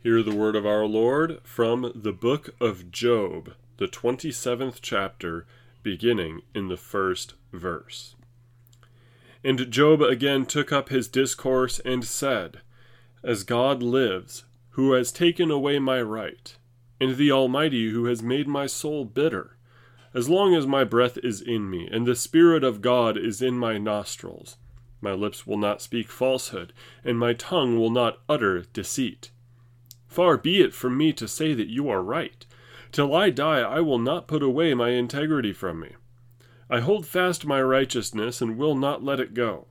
Hear the word of our Lord from the book of Job, the 27th chapter, beginning in the first verse. And Job again took up his discourse and said, As God lives, who has taken away my right, and the Almighty who has made my soul bitter, as long as my breath is in me, and the Spirit of God is in my nostrils, my lips will not speak falsehood, and my tongue will not utter deceit. Far be it from me to say that you are right. Till I die, I will not put away my integrity from me. I hold fast my righteousness and will not let it go.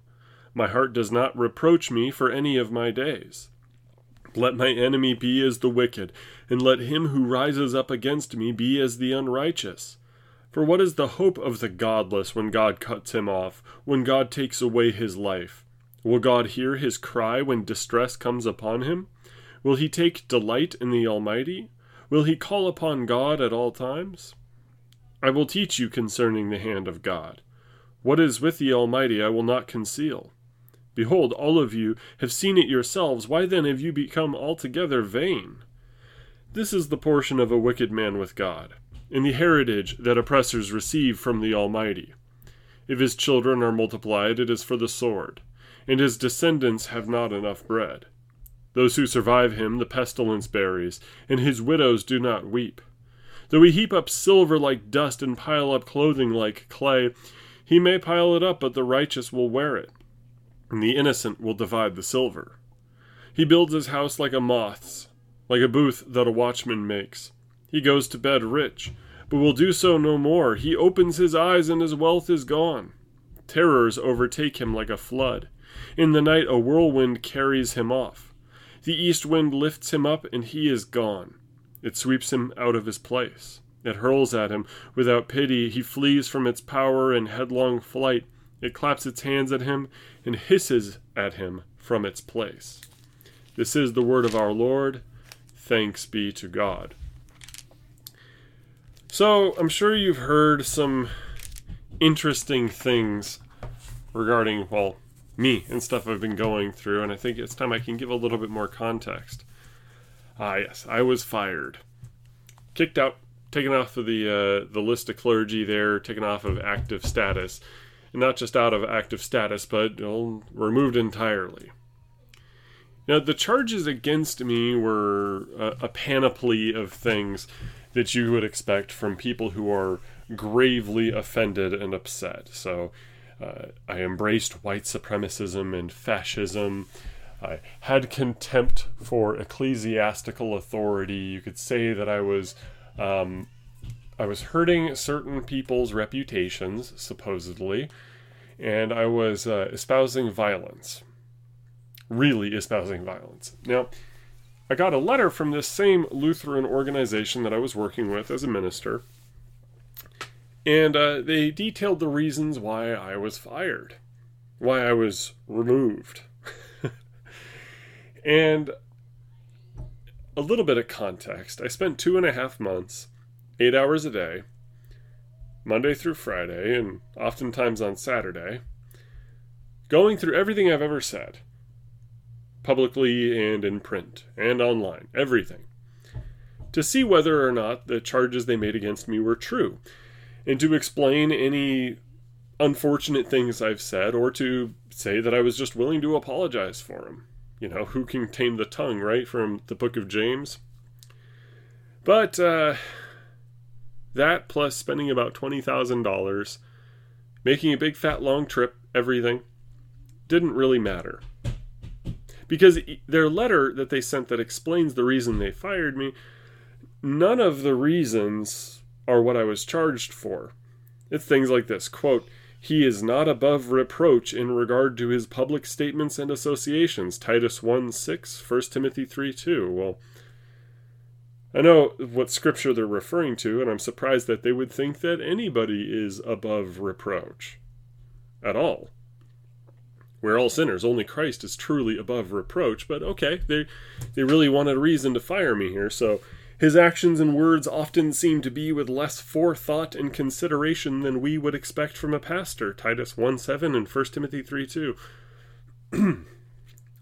My heart does not reproach me for any of my days. Let my enemy be as the wicked, and let him who rises up against me be as the unrighteous. For what is the hope of the godless when God cuts him off, when God takes away his life? Will God hear his cry when distress comes upon him? Will he take delight in the Almighty? Will he call upon God at all times? I will teach you concerning the hand of God. What is with the Almighty I will not conceal. Behold, all of you have seen it yourselves. Why then have you become altogether vain? This is the portion of a wicked man with God, and the heritage that oppressors receive from the Almighty. If his children are multiplied, it is for the sword, and his descendants have not enough bread. Those who survive him the pestilence buries, and his widows do not weep. Though he heap up silver like dust and pile up clothing like clay, he may pile it up, but the righteous will wear it, and the innocent will divide the silver. He builds his house like a moth's, like a booth that a watchman makes. He goes to bed rich, but will do so no more. He opens his eyes, and his wealth is gone. Terrors overtake him like a flood. In the night a whirlwind carries him off. The east wind lifts him up, and he is gone. It sweeps him out of his place. It hurls at him without pity. He flees from its power in headlong flight. It claps its hands at him and hisses at him from its place. This is the word of our Lord. Thanks be to God. So, I'm sure you've heard some interesting things regarding, well, me and stuff I've been going through, and I think it's time I can give a little bit more context. Ah, yes, I was fired, kicked out, taken off of the uh, the list of clergy there, taken off of active status, and not just out of active status, but removed entirely. Now, the charges against me were a, a panoply of things that you would expect from people who are gravely offended and upset. So, uh, I embraced white supremacism and fascism. I had contempt for ecclesiastical authority. You could say that I was um, I was hurting certain people's reputations, supposedly, and I was uh, espousing violence. Really espousing violence. Now, I got a letter from this same Lutheran organization that I was working with as a minister and uh, they detailed the reasons why I was fired, why I was removed. and a little bit of context I spent two and a half months, eight hours a day, Monday through Friday, and oftentimes on Saturday, going through everything I've ever said, publicly and in print and online, everything, to see whether or not the charges they made against me were true and to explain any unfortunate things I've said or to say that I was just willing to apologize for them. You know, who can tame the tongue, right? From the book of James. But uh, that plus spending about $20,000, making a big fat long trip, everything, didn't really matter. Because their letter that they sent that explains the reason they fired me, none of the reasons are what I was charged for. It's things like this quote, He is not above reproach in regard to his public statements and associations. Titus 1 6, 1 Timothy 3 2. Well, I know what scripture they're referring to, and I'm surprised that they would think that anybody is above reproach at all. We're all sinners. Only Christ is truly above reproach. But okay, they they really wanted a reason to fire me here, so his actions and words often seem to be with less forethought and consideration than we would expect from a pastor. Titus 1 7 and 1 Timothy 3 2.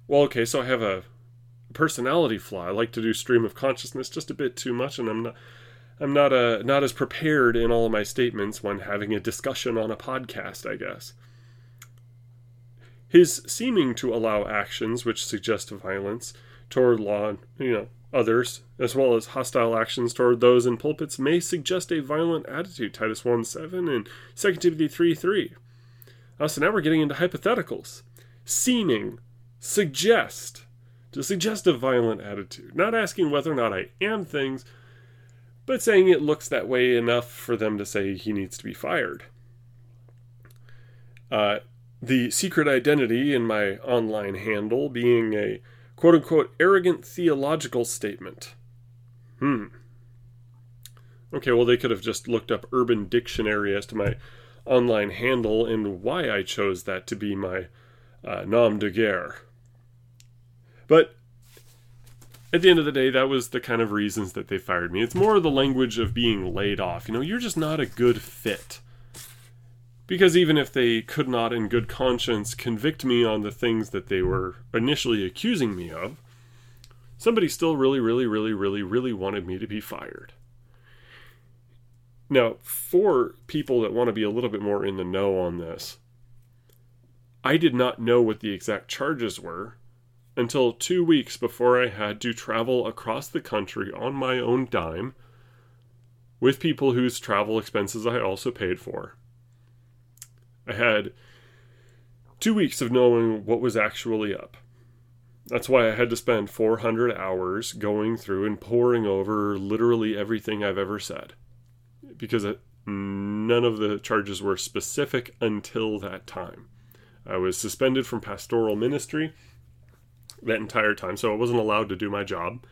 well, okay, so I have a personality flaw. I like to do stream of consciousness just a bit too much, and I'm not. I'm not a, uh, not as prepared in all of my statements when having a discussion on a podcast, I guess. His seeming to allow actions which suggest violence toward law, you know, others, as well as hostile actions toward those in pulpits, may suggest a violent attitude. Titus 1 7 and 2 Timothy 3 3. Uh, so now we're getting into hypotheticals. Seeming, suggest, to suggest a violent attitude. Not asking whether or not I am things, but saying it looks that way enough for them to say he needs to be fired. Uh, the secret identity in my online handle being a quote unquote arrogant theological statement. Hmm. Okay, well, they could have just looked up Urban Dictionary as to my online handle and why I chose that to be my uh, nom de guerre. But at the end of the day, that was the kind of reasons that they fired me. It's more the language of being laid off. You know, you're just not a good fit. Because even if they could not, in good conscience, convict me on the things that they were initially accusing me of, somebody still really, really, really, really, really wanted me to be fired. Now, for people that want to be a little bit more in the know on this, I did not know what the exact charges were until two weeks before I had to travel across the country on my own dime with people whose travel expenses I also paid for. I had two weeks of knowing what was actually up. That's why I had to spend 400 hours going through and poring over literally everything I've ever said. Because none of the charges were specific until that time. I was suspended from pastoral ministry that entire time, so I wasn't allowed to do my job.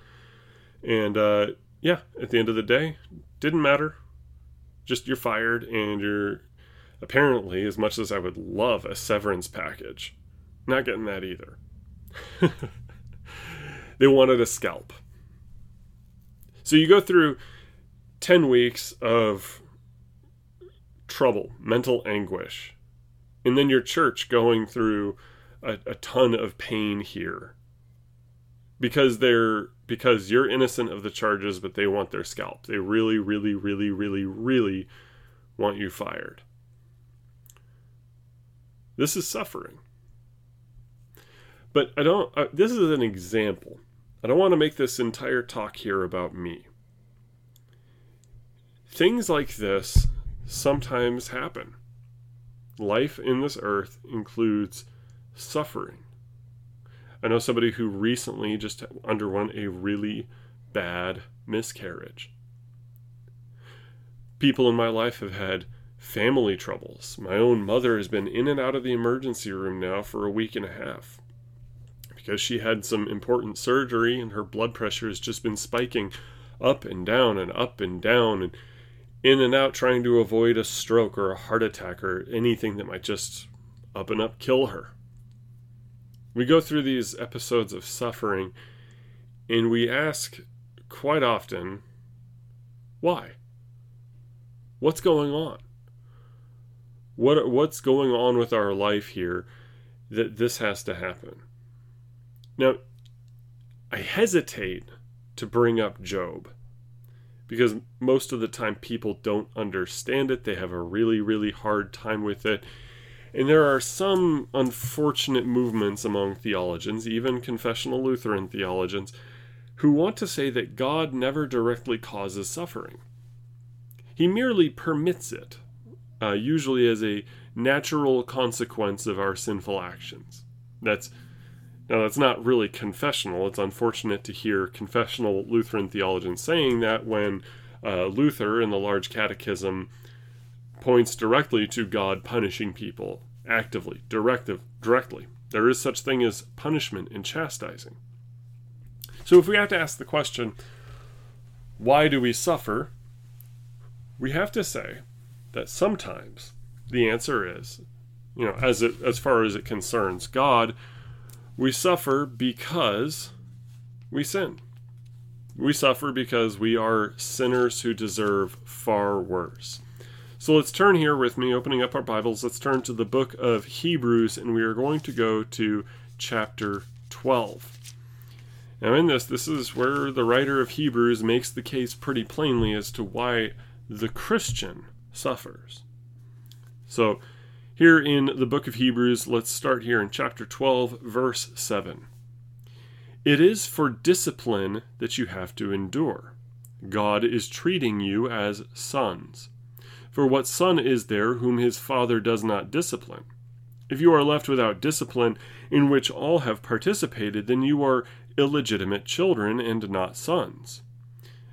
And uh, yeah, at the end of the day, didn't matter. Just you're fired, and you're apparently, as much as I would love a severance package, not getting that either. they wanted a scalp. So you go through 10 weeks of trouble, mental anguish, and then your church going through a, a ton of pain here because they're because you're innocent of the charges but they want their scalp they really really really really really want you fired this is suffering. But i don't this is an example. I don't want to make this entire talk here about me. Things like this sometimes happen. Life in this earth includes suffering. I know somebody who recently just underwent a really bad miscarriage. People in my life have had family troubles. My own mother has been in and out of the emergency room now for a week and a half because she had some important surgery and her blood pressure has just been spiking up and down and up and down and in and out trying to avoid a stroke or a heart attack or anything that might just up and up kill her. We go through these episodes of suffering and we ask quite often, why? What's going on? What what's going on with our life here that this has to happen? Now, I hesitate to bring up Job because most of the time people don't understand it. They have a really, really hard time with it. And there are some unfortunate movements among theologians, even confessional Lutheran theologians, who want to say that God never directly causes suffering. He merely permits it, uh, usually as a natural consequence of our sinful actions. That's now that's not really confessional. It's unfortunate to hear confessional Lutheran theologians saying that when uh, Luther in the Large Catechism points directly to God punishing people actively, directive, directly. There is such thing as punishment and chastising. So if we have to ask the question, why do we suffer? We have to say that sometimes the answer is, you know, as it as far as it concerns God, we suffer because we sin. We suffer because we are sinners who deserve far worse. So let's turn here with me, opening up our Bibles. Let's turn to the book of Hebrews, and we are going to go to chapter 12. Now, in this, this is where the writer of Hebrews makes the case pretty plainly as to why the Christian suffers. So, here in the book of Hebrews, let's start here in chapter 12, verse 7. It is for discipline that you have to endure. God is treating you as sons. For what son is there whom his father does not discipline? If you are left without discipline, in which all have participated, then you are illegitimate children and not sons.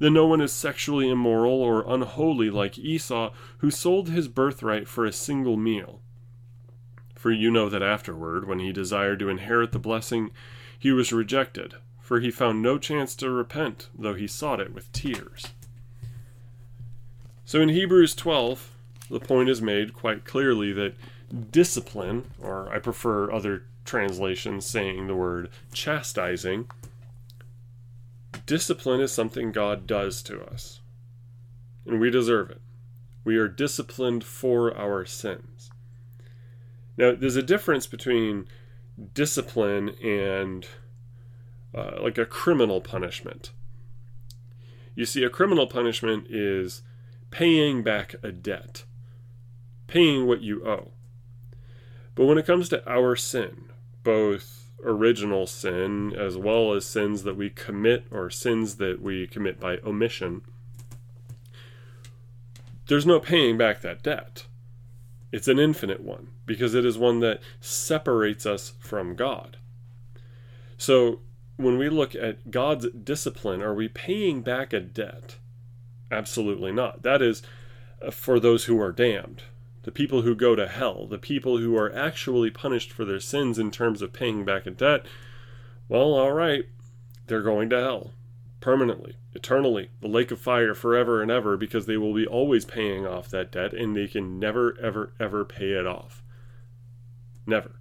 that no one is sexually immoral or unholy like Esau, who sold his birthright for a single meal. For you know that afterward, when he desired to inherit the blessing, he was rejected, for he found no chance to repent, though he sought it with tears. So in Hebrews 12, the point is made quite clearly that discipline, or I prefer other translations saying the word chastising, Discipline is something God does to us, and we deserve it. We are disciplined for our sins. Now, there's a difference between discipline and uh, like a criminal punishment. You see, a criminal punishment is paying back a debt, paying what you owe. But when it comes to our sin, both original sin as well as sins that we commit or sins that we commit by omission, there's no paying back that debt. It's an infinite one because it is one that separates us from God. So when we look at God's discipline, are we paying back a debt? Absolutely not. That is uh, for those who are damned the people who go to hell, the people who are actually punished for their sins in terms of paying back a debt, well, all right, they're going to hell permanently, eternally, the lake of fire forever and ever because they will be always paying off that debt and they can never, ever, ever pay it off. Never.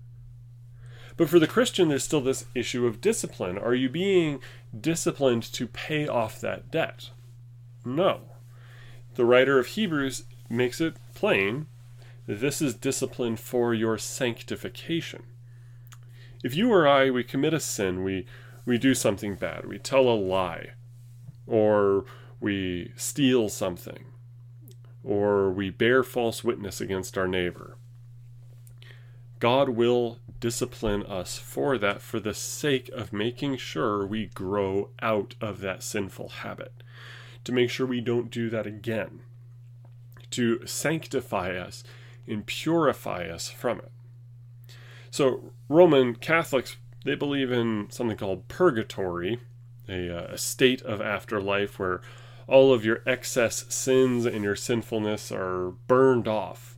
But for the Christian, there's still this issue of discipline. Are you being disciplined to pay off that debt? No. The writer of Hebrews makes it plain this is discipline for your sanctification. If you or I, we commit a sin, we, we do something bad, we tell a lie, or we steal something, or we bear false witness against our neighbor, God will discipline us for that for the sake of making sure we grow out of that sinful habit, to make sure we don't do that again, to sanctify us and purify us from it. So, Roman Catholics, they believe in something called purgatory, a, uh, a state of afterlife where all of your excess sins and your sinfulness are burned off.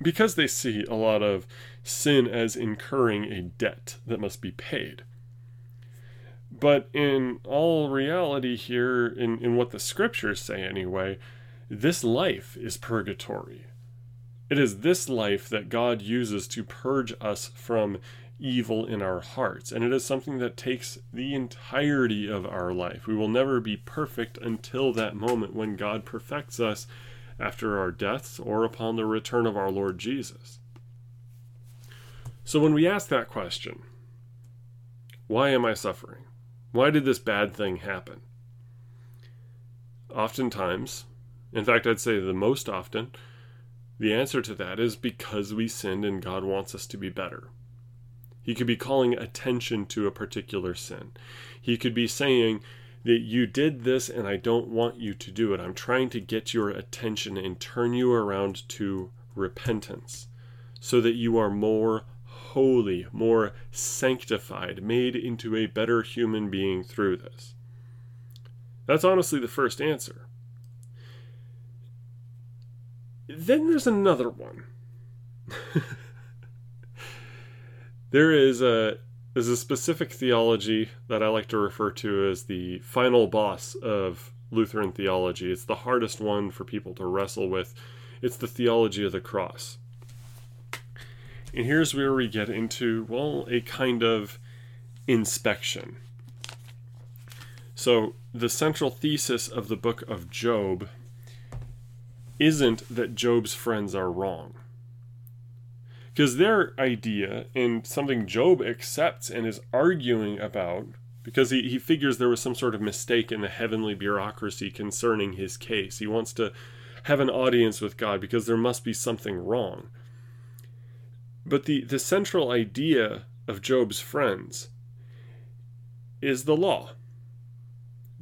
Because they see a lot of sin as incurring a debt that must be paid. But in all reality, here, in, in what the scriptures say anyway, this life is purgatory. It is this life that God uses to purge us from evil in our hearts. And it is something that takes the entirety of our life. We will never be perfect until that moment when God perfects us after our deaths or upon the return of our Lord Jesus. So when we ask that question, why am I suffering? Why did this bad thing happen? Oftentimes, in fact, I'd say the most often, the answer to that is because we sinned and God wants us to be better. He could be calling attention to a particular sin. He could be saying, that you did this and I don't want you to do it. I'm trying to get your attention and turn you around to repentance so that you are more holy, more sanctified, made into a better human being through this. That's honestly the first answer. Then there's another one. there is a there's a specific theology that I like to refer to as the final boss of Lutheran theology. It's the hardest one for people to wrestle with. It's the theology of the cross. And here's where we get into, well, a kind of inspection. So, the central thesis of the book of Job isn't that Job's friends are wrong. Because their idea, and something Job accepts and is arguing about, because he, he figures there was some sort of mistake in the heavenly bureaucracy concerning his case. He wants to have an audience with God because there must be something wrong. But the, the central idea of Job's friends is the law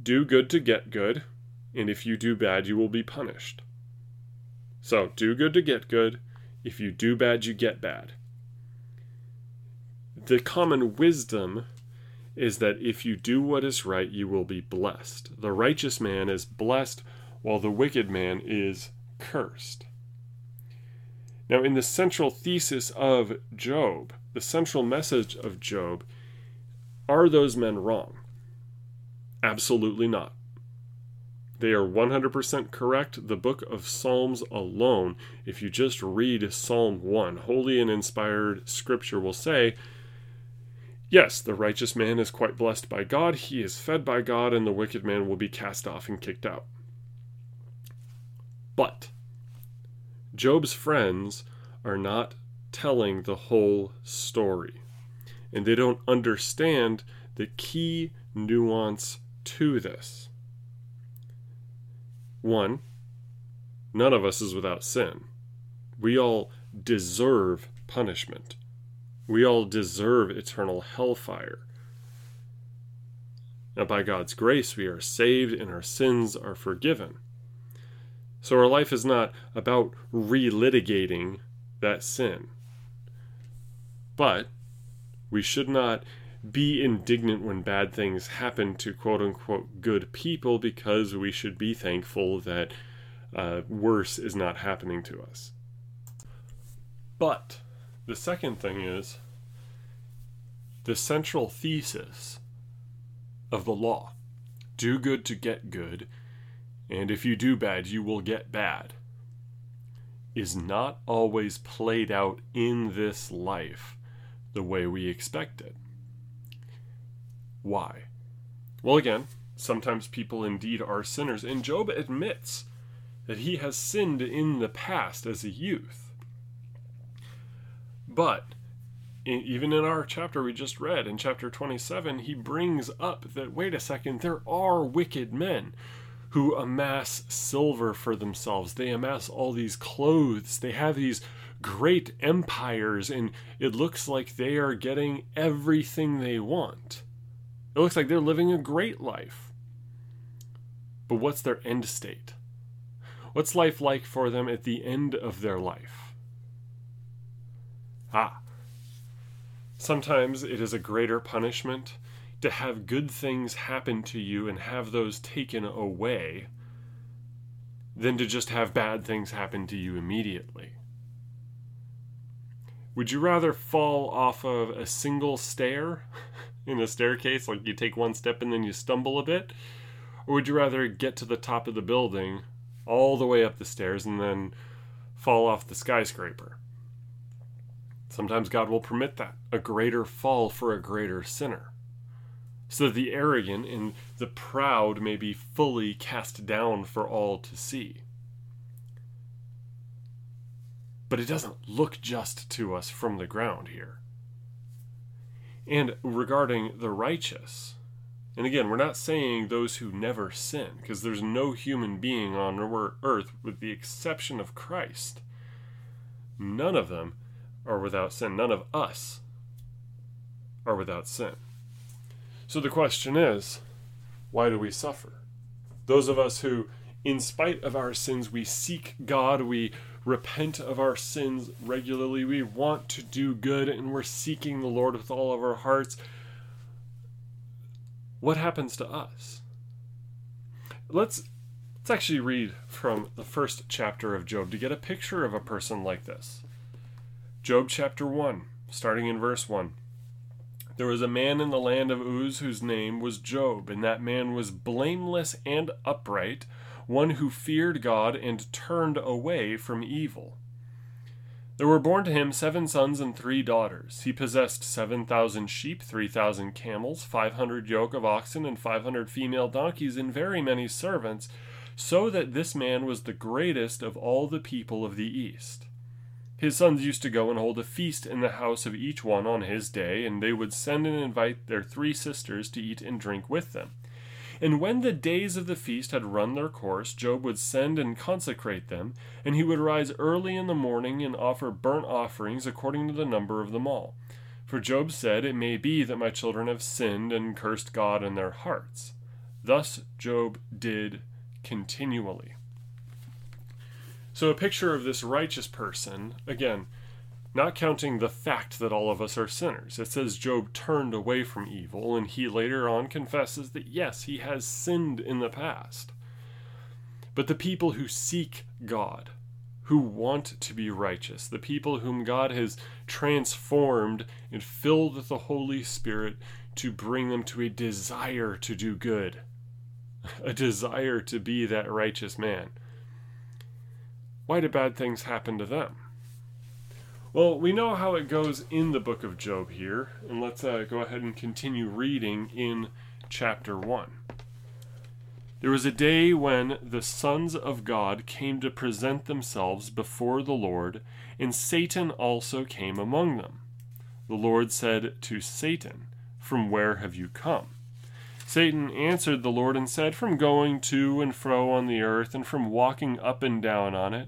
do good to get good, and if you do bad, you will be punished. So, do good to get good, if you do bad, you get bad. The common wisdom is that if you do what is right, you will be blessed. The righteous man is blessed, while the wicked man is cursed. Now, in the central thesis of Job, the central message of Job, are those men wrong? Absolutely not. They are 100% correct. The book of Psalms alone, if you just read Psalm 1, holy and inspired scripture will say, Yes, the righteous man is quite blessed by God, he is fed by God, and the wicked man will be cast off and kicked out. But Job's friends are not telling the whole story, and they don't understand the key nuance to this. One, none of us is without sin. We all deserve punishment. We all deserve eternal hellfire. Now, by God's grace, we are saved and our sins are forgiven. So, our life is not about relitigating that sin. But we should not be indignant when bad things happen to quote unquote good people because we should be thankful that uh, worse is not happening to us. But the second thing is the central thesis of the law do good to get good, and if you do bad, you will get bad is not always played out in this life the way we expect it. Why? Well, again, sometimes people indeed are sinners, and Job admits that he has sinned in the past as a youth. But even in our chapter we just read, in chapter 27, he brings up that wait a second, there are wicked men who amass silver for themselves. They amass all these clothes. They have these great empires, and it looks like they are getting everything they want. It looks like they're living a great life. But what's their end state? What's life like for them at the end of their life? Ah, sometimes it is a greater punishment to have good things happen to you and have those taken away than to just have bad things happen to you immediately. Would you rather fall off of a single stair in a staircase, like you take one step and then you stumble a bit? Or would you rather get to the top of the building all the way up the stairs and then fall off the skyscraper? Sometimes God will permit that a greater fall for a greater sinner, so that the arrogant and the proud may be fully cast down for all to see. But it doesn't look just to us from the ground here. And regarding the righteous, and again, we're not saying those who never sin, because there's no human being on earth, with the exception of Christ. None of them are without sin. None of us are without sin. So the question is why do we suffer? Those of us who, in spite of our sins, we seek God, we repent of our sins regularly, we want to do good, and we're seeking the Lord with all of our hearts. What happens to us? Let's let's actually read from the first chapter of Job to get a picture of a person like this. Job chapter 1, starting in verse 1. There was a man in the land of Uz whose name was Job, and that man was blameless and upright, one who feared God and turned away from evil. There were born to him seven sons and three daughters. He possessed seven thousand sheep, three thousand camels, five hundred yoke of oxen, and five hundred female donkeys, and very many servants, so that this man was the greatest of all the people of the East. His sons used to go and hold a feast in the house of each one on his day, and they would send and invite their three sisters to eat and drink with them. And when the days of the feast had run their course, Job would send and consecrate them, and he would rise early in the morning and offer burnt offerings according to the number of them all. For Job said, It may be that my children have sinned and cursed God in their hearts. Thus Job did continually. So, a picture of this righteous person, again, not counting the fact that all of us are sinners. It says Job turned away from evil, and he later on confesses that yes, he has sinned in the past. But the people who seek God, who want to be righteous, the people whom God has transformed and filled with the Holy Spirit to bring them to a desire to do good, a desire to be that righteous man. Why do bad things happen to them? Well, we know how it goes in the book of Job here, and let's uh, go ahead and continue reading in chapter 1. There was a day when the sons of God came to present themselves before the Lord, and Satan also came among them. The Lord said to Satan, From where have you come? Satan answered the Lord and said, From going to and fro on the earth, and from walking up and down on it.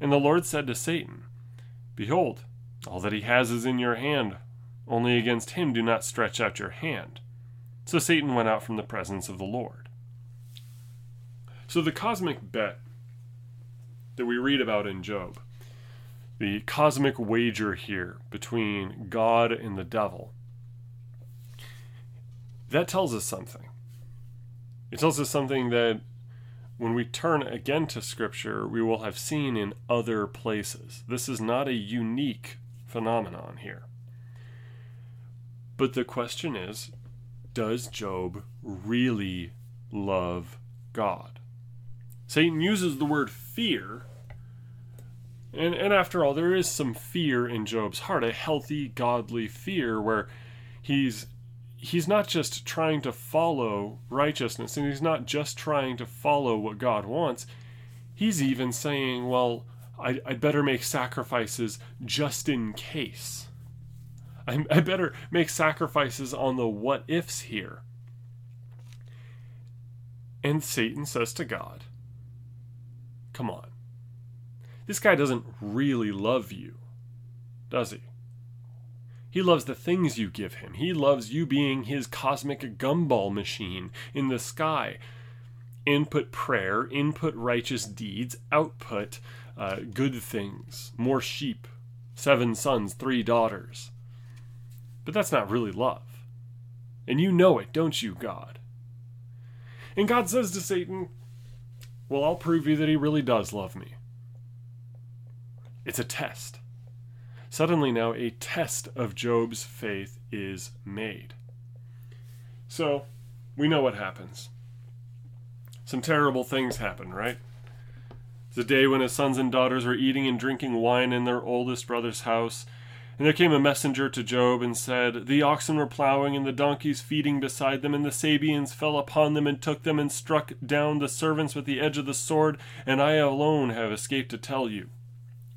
And the Lord said to Satan, Behold, all that he has is in your hand. Only against him do not stretch out your hand. So Satan went out from the presence of the Lord. So the cosmic bet that we read about in Job, the cosmic wager here between God and the devil, that tells us something. It tells us something that when we turn again to Scripture, we will have seen in other places. This is not a unique phenomenon here. But the question is does Job really love God? Satan uses the word fear. And, and after all, there is some fear in Job's heart, a healthy, godly fear where he's he's not just trying to follow righteousness and he's not just trying to follow what God wants. He's even saying, well, I, would better make sacrifices just in case. I, I better make sacrifices on the what ifs here. And Satan says to God, Come on. This guy doesn't really love you, does he? He loves the things you give him. He loves you being his cosmic gumball machine in the sky. Input prayer, input righteous deeds, output uh, good things, more sheep, seven sons, three daughters. But that's not really love. And you know it, don't you, God? And God says to Satan, Well, I'll prove you that he really does love me. It's a test. Suddenly, now a test of Job's faith is made. So, we know what happens. Some terrible things happen, right? A day when his sons and daughters were eating and drinking wine in their oldest brother's house. And there came a messenger to Job and said, The oxen were plowing, and the donkeys feeding beside them, and the Sabeans fell upon them and took them and struck down the servants with the edge of the sword, and I alone have escaped to tell you.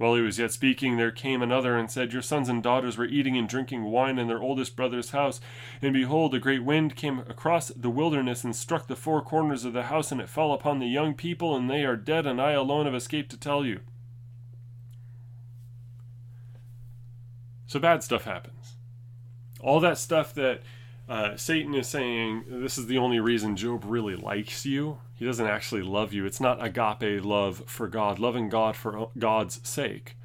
While he was yet speaking, there came another and said, Your sons and daughters were eating and drinking wine in their oldest brother's house. And behold, a great wind came across the wilderness and struck the four corners of the house, and it fell upon the young people, and they are dead, and I alone have escaped to tell you. So bad stuff happens. All that stuff that uh, Satan is saying this is the only reason Job really likes you. He doesn't actually love you. It's not agape love for God, loving God for God's sake.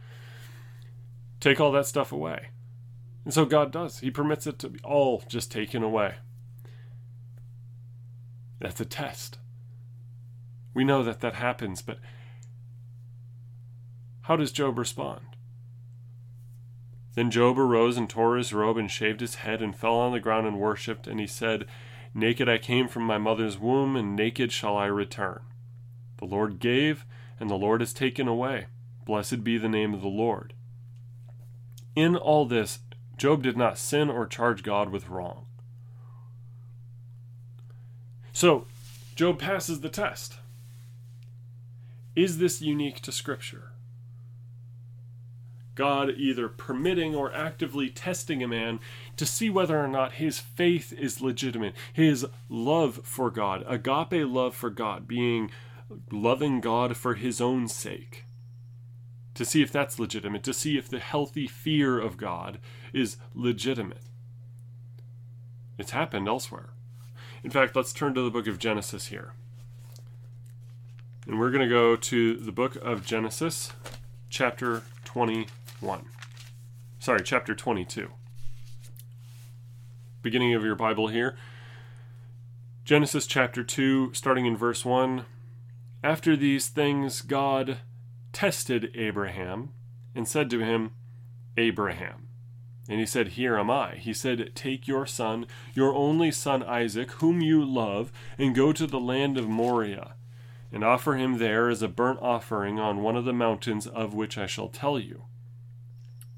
Take all that stuff away. And so God does. He permits it to be all just taken away. That's a test. We know that that happens, but how does Job respond? Then Job arose and tore his robe and shaved his head and fell on the ground and worshipped. And he said, Naked I came from my mother's womb, and naked shall I return. The Lord gave, and the Lord has taken away. Blessed be the name of the Lord. In all this, Job did not sin or charge God with wrong. So, Job passes the test. Is this unique to Scripture? God either permitting or actively testing a man to see whether or not his faith is legitimate, his love for God, agape love for God, being loving God for his own sake. To see if that's legitimate, to see if the healthy fear of God is legitimate. It's happened elsewhere. In fact, let's turn to the book of Genesis here. And we're going to go to the book of Genesis, chapter 20. 1. Sorry, chapter 22. Beginning of your Bible here. Genesis chapter 2, starting in verse 1. After these things, God tested Abraham and said to him, Abraham. And he said, Here am I. He said, Take your son, your only son Isaac, whom you love, and go to the land of Moriah, and offer him there as a burnt offering on one of the mountains of which I shall tell you.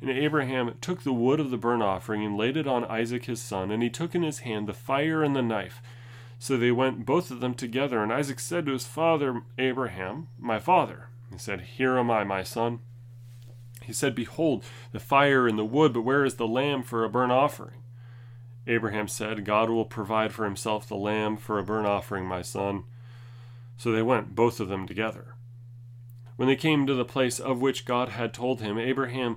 And Abraham took the wood of the burnt offering and laid it on Isaac his son, and he took in his hand the fire and the knife. So they went both of them together, and Isaac said to his father Abraham, My father. He said, Here am I, my son. He said, Behold, the fire and the wood, but where is the lamb for a burnt offering? Abraham said, God will provide for himself the lamb for a burnt offering, my son. So they went, both of them together. When they came to the place of which God had told him, Abraham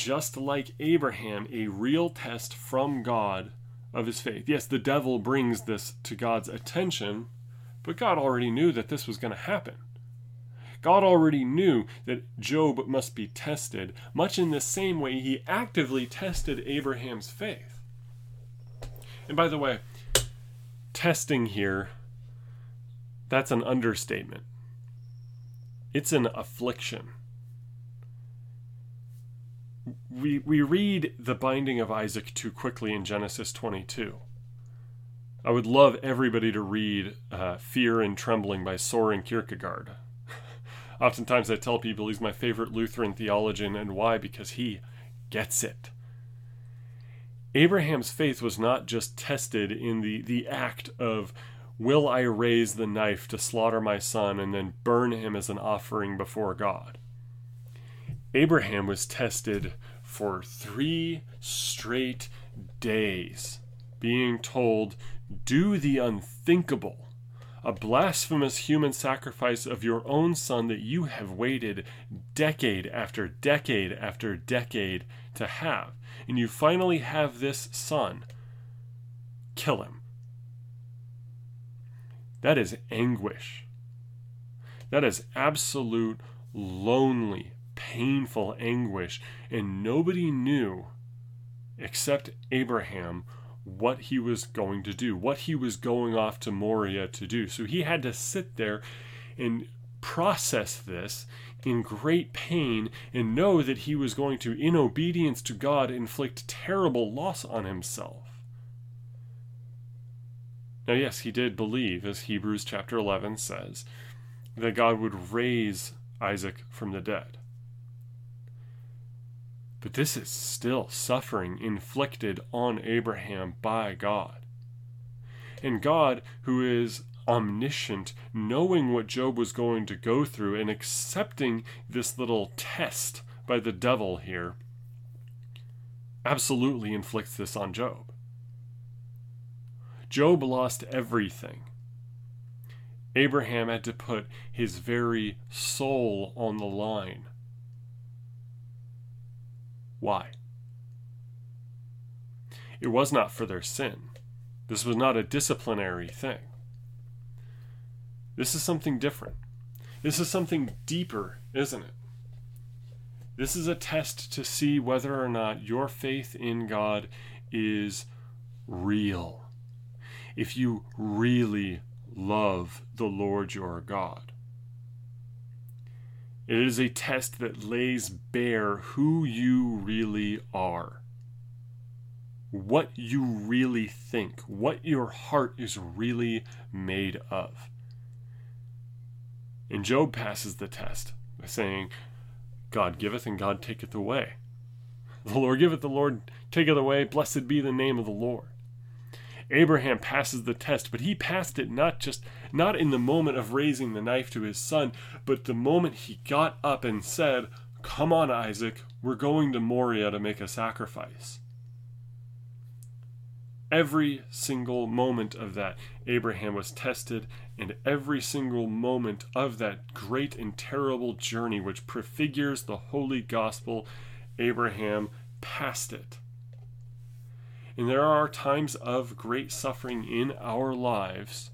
just like Abraham, a real test from God of his faith. Yes, the devil brings this to God's attention, but God already knew that this was going to happen. God already knew that Job must be tested, much in the same way he actively tested Abraham's faith. And by the way, testing here, that's an understatement. It's an affliction. We, we read the binding of Isaac too quickly in Genesis 22. I would love everybody to read uh, Fear and Trembling by Soren Kierkegaard. Oftentimes I tell people he's my favorite Lutheran theologian, and why? Because he gets it. Abraham's faith was not just tested in the, the act of, will I raise the knife to slaughter my son and then burn him as an offering before God? Abraham was tested for three straight days, being told, Do the unthinkable, a blasphemous human sacrifice of your own son that you have waited decade after decade after decade to have and you finally have this son, kill him. That is anguish. That is absolute lonely, painful anguish. And nobody knew except Abraham what he was going to do, what he was going off to Moriah to do. So he had to sit there and process this in great pain and know that he was going to, in obedience to God, inflict terrible loss on himself. Now, yes, he did believe, as Hebrews chapter 11 says, that God would raise Isaac from the dead. But this is still suffering inflicted on Abraham by God. And God, who is omniscient, knowing what Job was going to go through and accepting this little test by the devil here, absolutely inflicts this on Job. Job lost everything. Abraham had to put his very soul on the line. Why? It was not for their sin. This was not a disciplinary thing. This is something different. This is something deeper, isn't it? This is a test to see whether or not your faith in God is real. If you really love the Lord your God. It is a test that lays bare who you really are, what you really think, what your heart is really made of. And Job passes the test by saying, God giveth and God taketh away. The Lord giveth, the Lord taketh away. Blessed be the name of the Lord. Abraham passes the test, but he passed it not just not in the moment of raising the knife to his son, but the moment he got up and said, "Come on, Isaac, we're going to Moriah to make a sacrifice." Every single moment of that, Abraham was tested, and every single moment of that great and terrible journey, which prefigures the holy gospel, Abraham passed it. And there are times of great suffering in our lives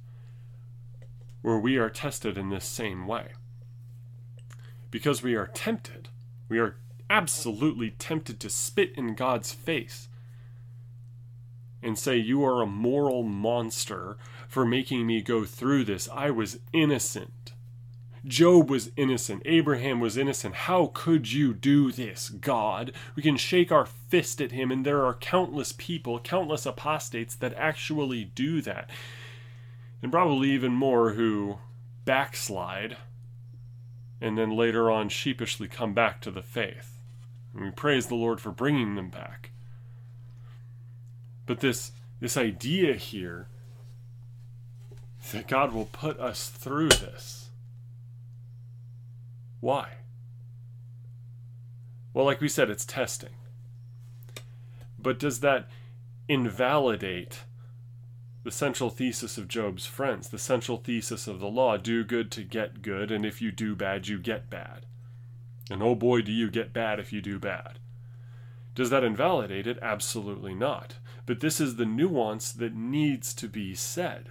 where we are tested in this same way. Because we are tempted, we are absolutely tempted to spit in God's face and say, You are a moral monster for making me go through this. I was innocent. Job was innocent. Abraham was innocent. How could you do this, God? We can shake our fist at him, and there are countless people, countless apostates that actually do that. And probably even more who backslide and then later on sheepishly come back to the faith. And we praise the Lord for bringing them back. But this this idea here that God will put us through this. Why? Well, like we said, it's testing. But does that invalidate the central thesis of Job's friends, the central thesis of the law do good to get good, and if you do bad, you get bad? And oh boy, do you get bad if you do bad. Does that invalidate it? Absolutely not. But this is the nuance that needs to be said.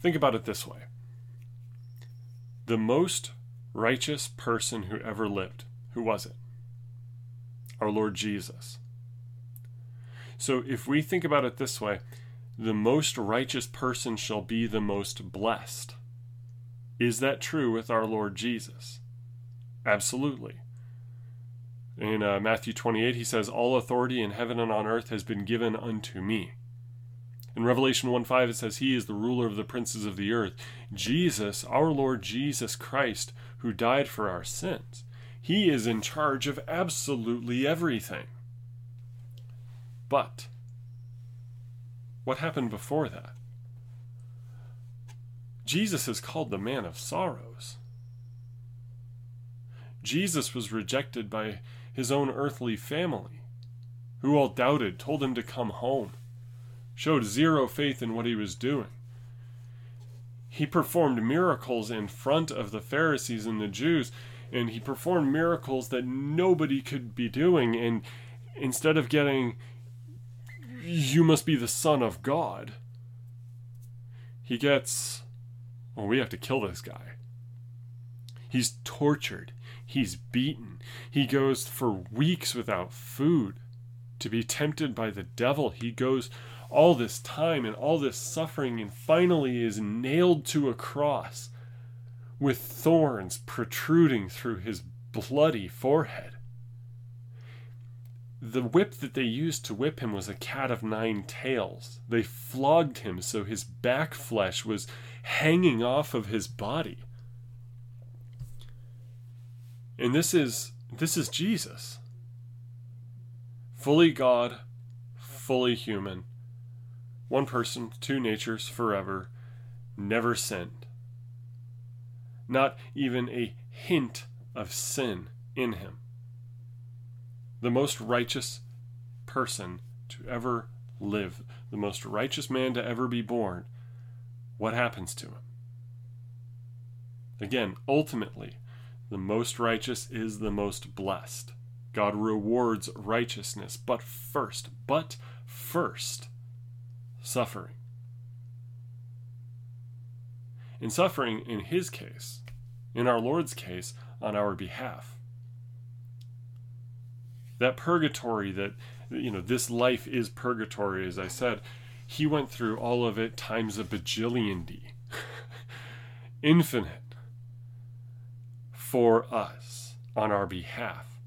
Think about it this way the most righteous person who ever lived, who was it? Our Lord Jesus. So if we think about it this way, the most righteous person shall be the most blessed. Is that true with our Lord Jesus? Absolutely. In uh, Matthew 28, he says, All authority in heaven and on earth has been given unto me. In Revelation 1 5, it says, He is the ruler of the princes of the earth. Jesus, our Lord Jesus Christ, who died for our sins, He is in charge of absolutely everything. But, what happened before that? Jesus is called the man of sorrows. Jesus was rejected by his own earthly family, who all doubted, told him to come home, showed zero faith in what he was doing. He performed miracles in front of the Pharisees and the Jews, and he performed miracles that nobody could be doing. And instead of getting, you must be the Son of God, he gets, well, we have to kill this guy. He's tortured. He's beaten. He goes for weeks without food to be tempted by the devil. He goes all this time and all this suffering and finally is nailed to a cross with thorns protruding through his bloody forehead. The whip that they used to whip him was a cat of nine tails. They flogged him so his back flesh was hanging off of his body. And this is this is Jesus. Fully God, fully human. One person, two natures forever, never sinned. Not even a hint of sin in him. The most righteous person to ever live, the most righteous man to ever be born, what happens to him? Again, ultimately, the most righteous is the most blessed. God rewards righteousness, but first, but first, suffering. In suffering, in his case, in our Lord's case, on our behalf. That purgatory that, you know, this life is purgatory, as I said, he went through all of it times a bajillion D. Infinite for us on our behalf.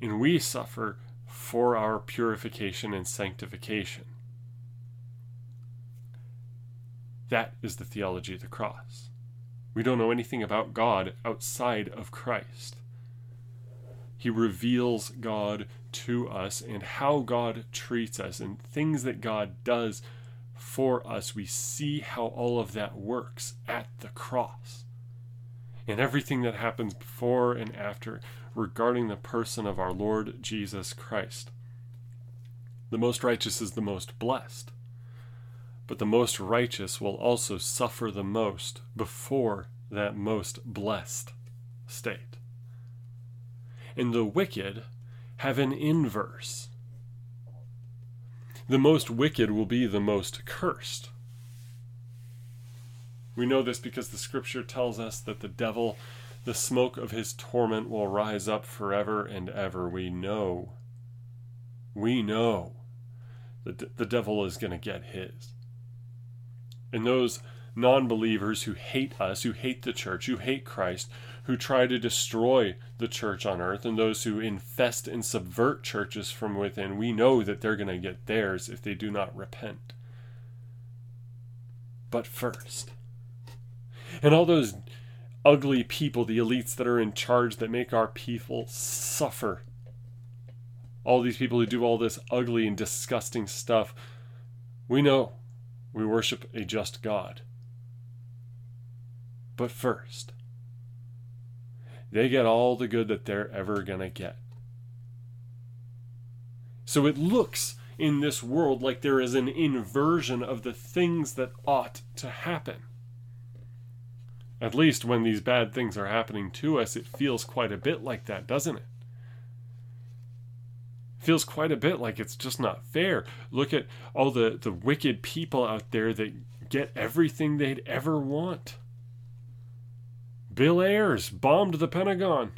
And we suffer for our purification and sanctification. That is the theology of the cross. We don't know anything about God outside of Christ. He reveals God to us and how God treats us and things that God does for us. We see how all of that works at the cross and everything that happens before and after regarding the person of our Lord Jesus Christ. The most righteous is the most blessed, but the most righteous will also suffer the most before that most blessed state. And the wicked have an inverse. The most wicked will be the most cursed. We know this because the scripture tells us that the devil, the smoke of his torment, will rise up forever and ever. We know. We know that the devil is going to get his. And those non believers who hate us, who hate the church, who hate Christ, who try to destroy the church on earth, and those who infest and subvert churches from within, we know that they're going to get theirs if they do not repent. But first, and all those ugly people, the elites that are in charge that make our people suffer. All these people who do all this ugly and disgusting stuff. We know we worship a just God. But first, they get all the good that they're ever going to get. So it looks in this world like there is an inversion of the things that ought to happen. At least when these bad things are happening to us, it feels quite a bit like that, doesn't it? feels quite a bit like it's just not fair. Look at all the, the wicked people out there that get everything they'd ever want. Bill Ayers bombed the Pentagon,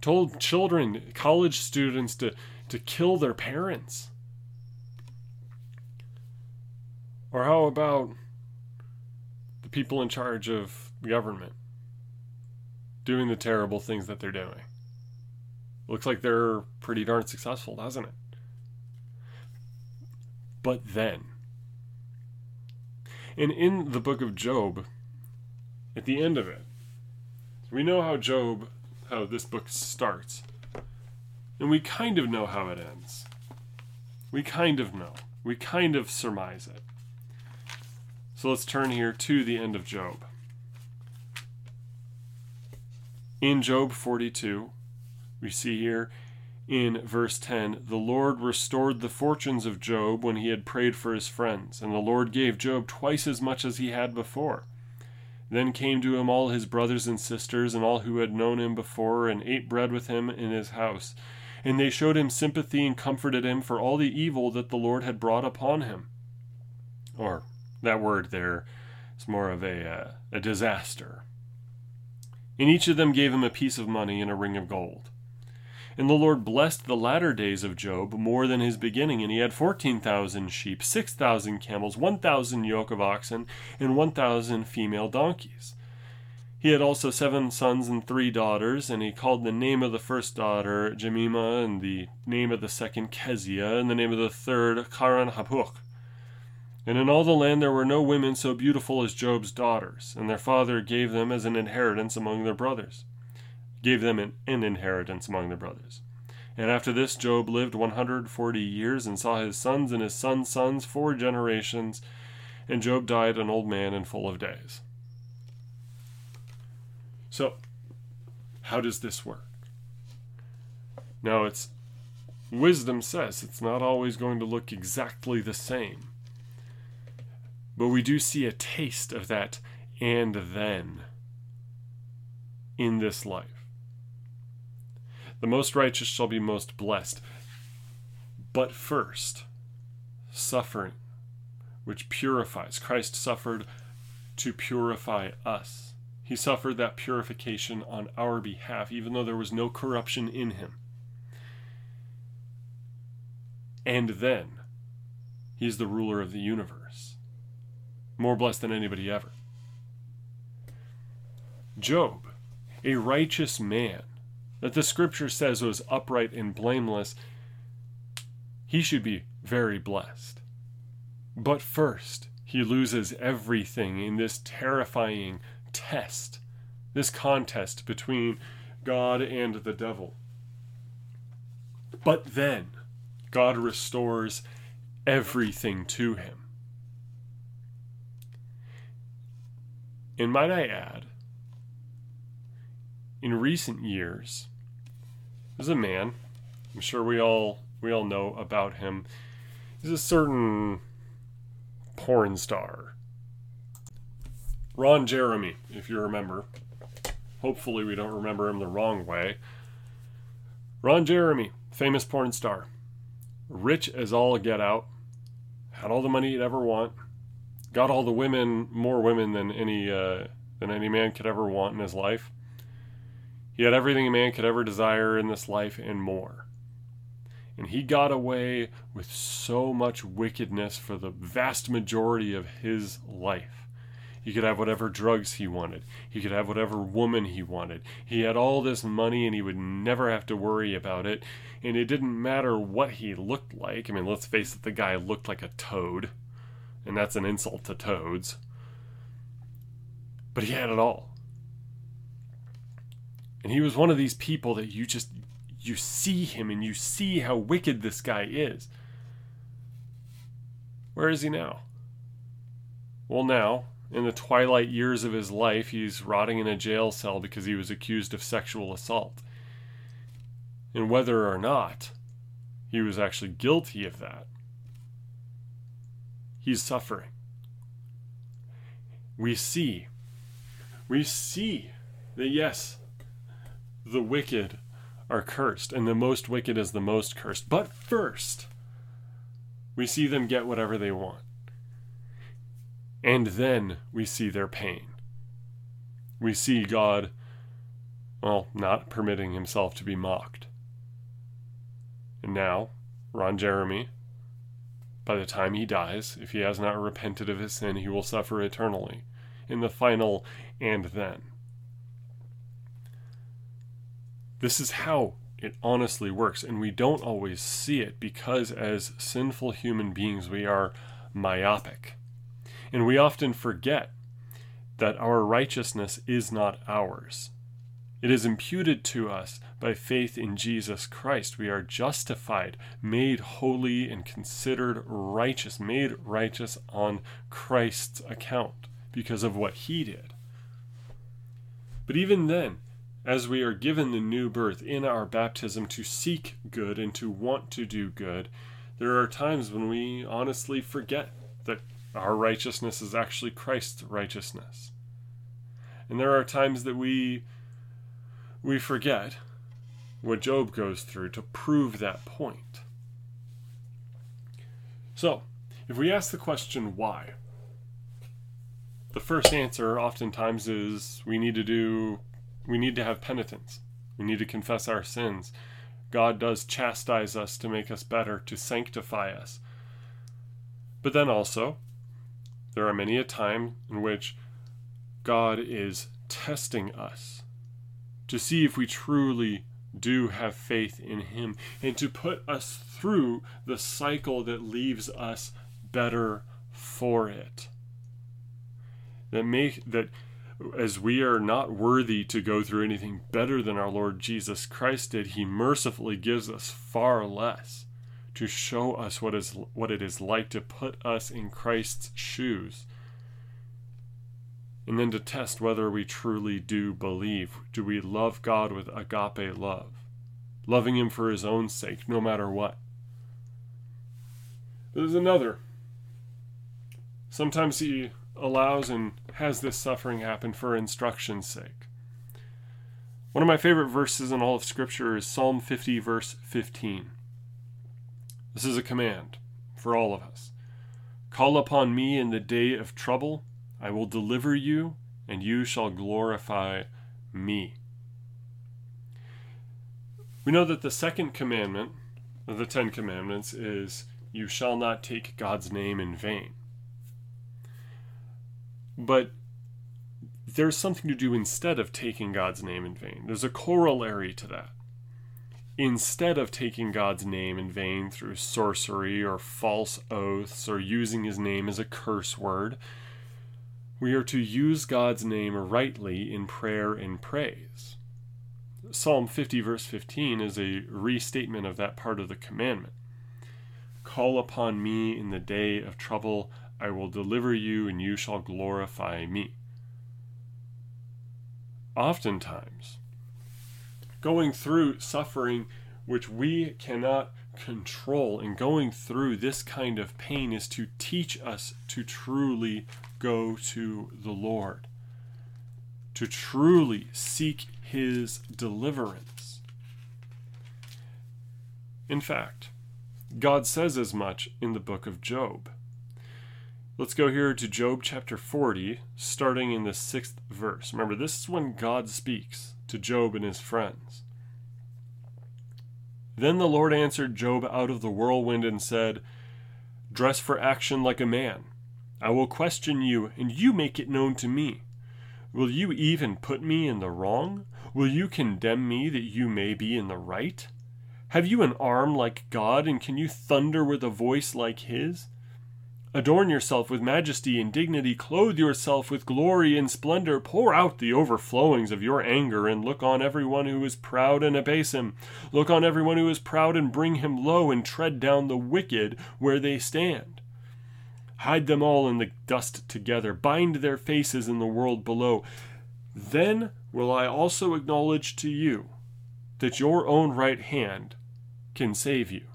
told children, college students, to, to kill their parents. Or how about the people in charge of government doing the terrible things that they're doing? Looks like they're pretty darn successful, doesn't it? But then, and in the book of Job, at the end of it, we know how Job, how this book starts. And we kind of know how it ends. We kind of know. We kind of surmise it. So let's turn here to the end of Job. In Job 42, we see here in verse 10 the Lord restored the fortunes of Job when he had prayed for his friends, and the Lord gave Job twice as much as he had before. Then came to him all his brothers and sisters, and all who had known him before, and ate bread with him in his house. And they showed him sympathy and comforted him for all the evil that the Lord had brought upon him. Or, that word there is more of a, uh, a disaster. And each of them gave him a piece of money and a ring of gold. And the Lord blessed the latter days of Job more than his beginning, and he had fourteen thousand sheep, six thousand camels, one thousand yoke of oxen, and one thousand female donkeys. He had also seven sons and three daughters, and he called the name of the first daughter Jemima, and the name of the second Keziah, and the name of the third Keren-happuch. And in all the land there were no women so beautiful as Job's daughters, and their father gave them as an inheritance among their brothers gave them an, an inheritance among their brothers. And after this, Job lived 140 years and saw his sons and his sons' sons four generations. And Job died an old man and full of days. So, how does this work? Now, it's wisdom says it's not always going to look exactly the same. But we do see a taste of that and then in this life. The most righteous shall be most blessed. But first, suffering, which purifies. Christ suffered to purify us. He suffered that purification on our behalf, even though there was no corruption in him. And then, he is the ruler of the universe, more blessed than anybody ever. Job, a righteous man, that the scripture says was upright and blameless, he should be very blessed. But first, he loses everything in this terrifying test, this contest between God and the devil. But then, God restores everything to him. And might I add, in recent years, there's a man. I'm sure we all we all know about him. He's a certain porn star. Ron Jeremy, if you remember. Hopefully we don't remember him the wrong way. Ron Jeremy, famous porn star. Rich as all get out. Had all the money he'd ever want. Got all the women, more women than any uh, than any man could ever want in his life. He had everything a man could ever desire in this life and more. And he got away with so much wickedness for the vast majority of his life. He could have whatever drugs he wanted. He could have whatever woman he wanted. He had all this money and he would never have to worry about it. And it didn't matter what he looked like. I mean, let's face it, the guy looked like a toad. And that's an insult to toads. But he had it all. And he was one of these people that you just you see him and you see how wicked this guy is. Where is he now? Well, now, in the twilight years of his life, he's rotting in a jail cell because he was accused of sexual assault. And whether or not he was actually guilty of that, he's suffering. We see, we see that yes, the wicked are cursed, and the most wicked is the most cursed. But first, we see them get whatever they want. And then we see their pain. We see God, well, not permitting himself to be mocked. And now, Ron Jeremy, By the time he dies, if he has not repented of his sin, he will suffer eternally in the final and then. This is how it honestly works, and we don't always see it because, as sinful human beings, we are myopic. And we often forget that our righteousness is not ours. It is imputed to us by faith in Jesus Christ. We are justified, made holy, and considered righteous, made righteous on Christ's account because of what he did. But even then, as we are given the new birth in our baptism to seek good and to want to do good, there are times when we honestly forget that our righteousness is actually Christ's righteousness. And there are times that we we forget what Job goes through to prove that point. So, if we ask the question why, the first answer oftentimes is we need to do we need to have penitence. We need to confess our sins. God does chastise us to make us better, to sanctify us. But then also, there are many a time in which God is testing us to see if we truly do have faith in Him and to put us through the cycle that leaves us better for it. That make that as we are not worthy to go through anything better than our Lord Jesus Christ did, He mercifully gives us far less to show us what is what it is like to put us in Christ's shoes. And then to test whether we truly do believe. Do we love God with agape love? Loving Him for His own sake, no matter what. There's another. Sometimes He allows and has this suffering happen for instruction's sake. One of my favorite verses in all of Scripture is Psalm 50, verse 15. This is a command for all of us. Call upon me in the day of trouble, I will deliver you, and you shall glorify me. We know that the second commandment of the Ten Commandments is, You shall not take God's name in vain. But there's something to do instead of taking God's name in vain. There's a corollary to that. Instead of taking God's name in vain through sorcery or false oaths or using his name as a curse word, we are to use God's name rightly in prayer and praise. Psalm 50, verse 15, is a restatement of that part of the commandment. Call upon me in the day of trouble. I will deliver you, and you shall glorify me. Oftentimes, going through suffering which we cannot control and going through this kind of pain is to teach us to truly go to the Lord, to truly seek His deliverance. In fact, God says as much in the book of Job. Let's go here to Job chapter 40, starting in the sixth verse. Remember, this is when God speaks to Job and his friends. Then the Lord answered Job out of the whirlwind and said, Dress for action like a man. I will question you, and you make it known to me. Will you even put me in the wrong? Will you condemn me that you may be in the right? Have you an arm like God, and can you thunder with a voice like his? Adorn yourself with majesty and dignity, clothe yourself with glory and splendor, pour out the overflowings of your anger, and look on everyone who is proud and abase him. Look on everyone who is proud and bring him low, and tread down the wicked where they stand. Hide them all in the dust together, bind their faces in the world below. Then will I also acknowledge to you that your own right hand can save you.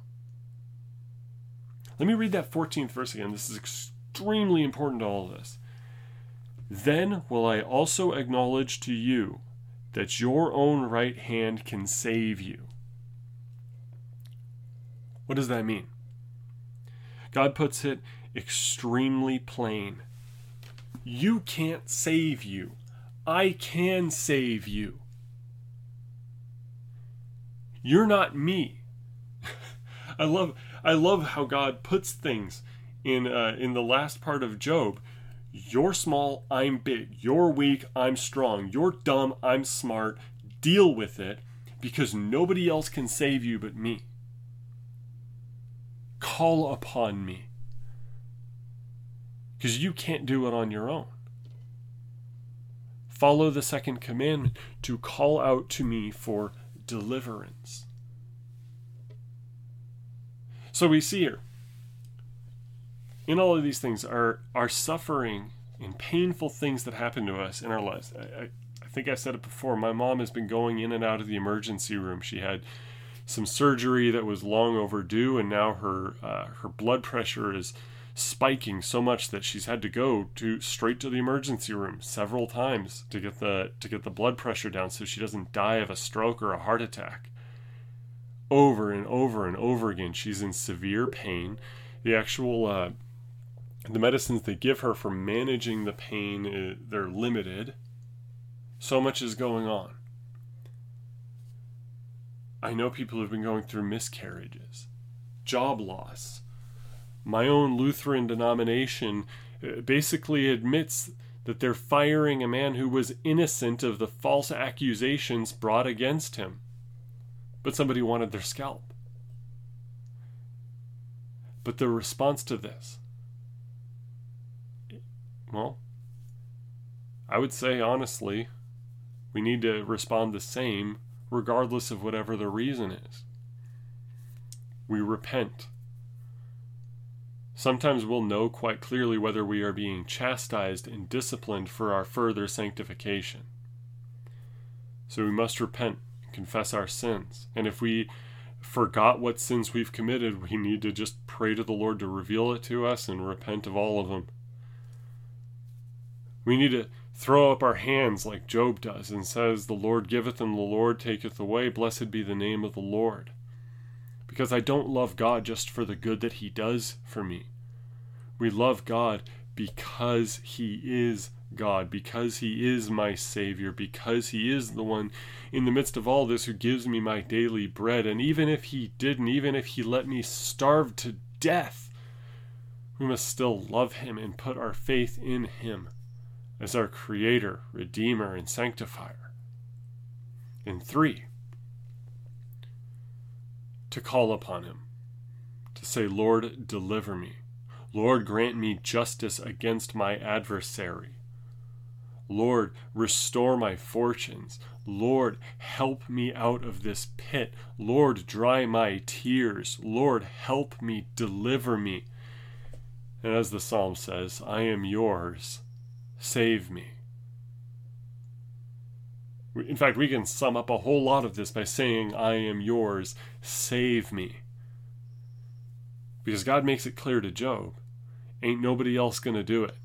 Let me read that 14th verse again. This is extremely important to all of this. Then will I also acknowledge to you that your own right hand can save you. What does that mean? God puts it extremely plain. You can't save you. I can save you. You're not me. I love I love how God puts things in uh, in the last part of Job. You're small, I'm big. You're weak, I'm strong. You're dumb, I'm smart. Deal with it because nobody else can save you but me. Call upon me because you can't do it on your own. Follow the second commandment to call out to me for deliverance. So we see here, in all of these things, are, are suffering and painful things that happen to us in our lives. I, I, I think I said it before. My mom has been going in and out of the emergency room. She had some surgery that was long overdue, and now her uh, her blood pressure is spiking so much that she's had to go to straight to the emergency room several times to get the to get the blood pressure down so she doesn't die of a stroke or a heart attack. Over and over and over again, she's in severe pain. The actual uh, the medicines they give her for managing the pain uh, they're limited. So much is going on. I know people have been going through miscarriages, job loss, my own Lutheran denomination uh, basically admits that they're firing a man who was innocent of the false accusations brought against him. But somebody wanted their scalp. But the response to this, well, I would say honestly, we need to respond the same regardless of whatever the reason is. We repent Sometimes we'll know quite clearly whether we are being chastised and disciplined for our further sanctification. So we must repent confess our sins. And if we forgot what sins we've committed, we need to just pray to the Lord to reveal it to us and repent of all of them. We need to throw up our hands like Job does and says, The Lord giveth and the Lord taketh away. Blessed be the name of the Lord because I don't love God just for the good that He does for me. We love God because He is God, because He is my Savior, because He is the one in the midst of all this who gives me my daily bread. And even if He didn't, even if He let me starve to death, we must still love Him and put our faith in Him as our Creator, Redeemer, and Sanctifier. And three, to call upon him, to say, Lord, deliver me. Lord, grant me justice against my adversary. Lord, restore my fortunes. Lord, help me out of this pit. Lord, dry my tears. Lord, help me, deliver me. And as the psalm says, I am yours. Save me. In fact, we can sum up a whole lot of this by saying, I am yours, save me. Because God makes it clear to Job, ain't nobody else going to do it.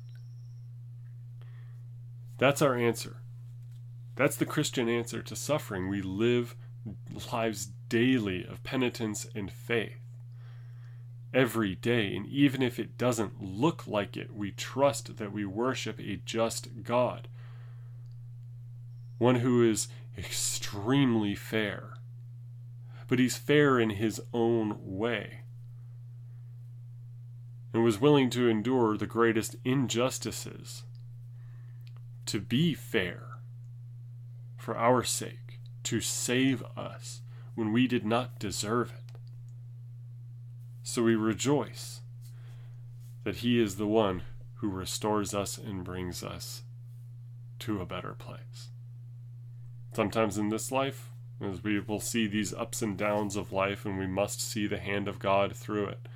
That's our answer. That's the Christian answer to suffering. We live lives daily of penitence and faith. Every day, and even if it doesn't look like it, we trust that we worship a just God one who is extremely fair. But he's fair in his own way, and was willing to endure the greatest injustices to be fair for our sake, to save us when we did not deserve it. So we rejoice that He is the one who restores us and brings us to a better place. Sometimes in this life, as we will see these ups and downs of life, and we must see the hand of God through it.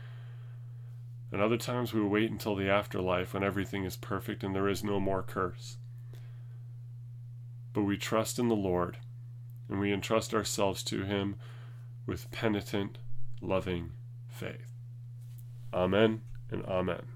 And other times we wait until the afterlife when everything is perfect and there is no more curse. But we trust in the Lord, and we entrust ourselves to Him with penitent, loving faith. Amen and Amen.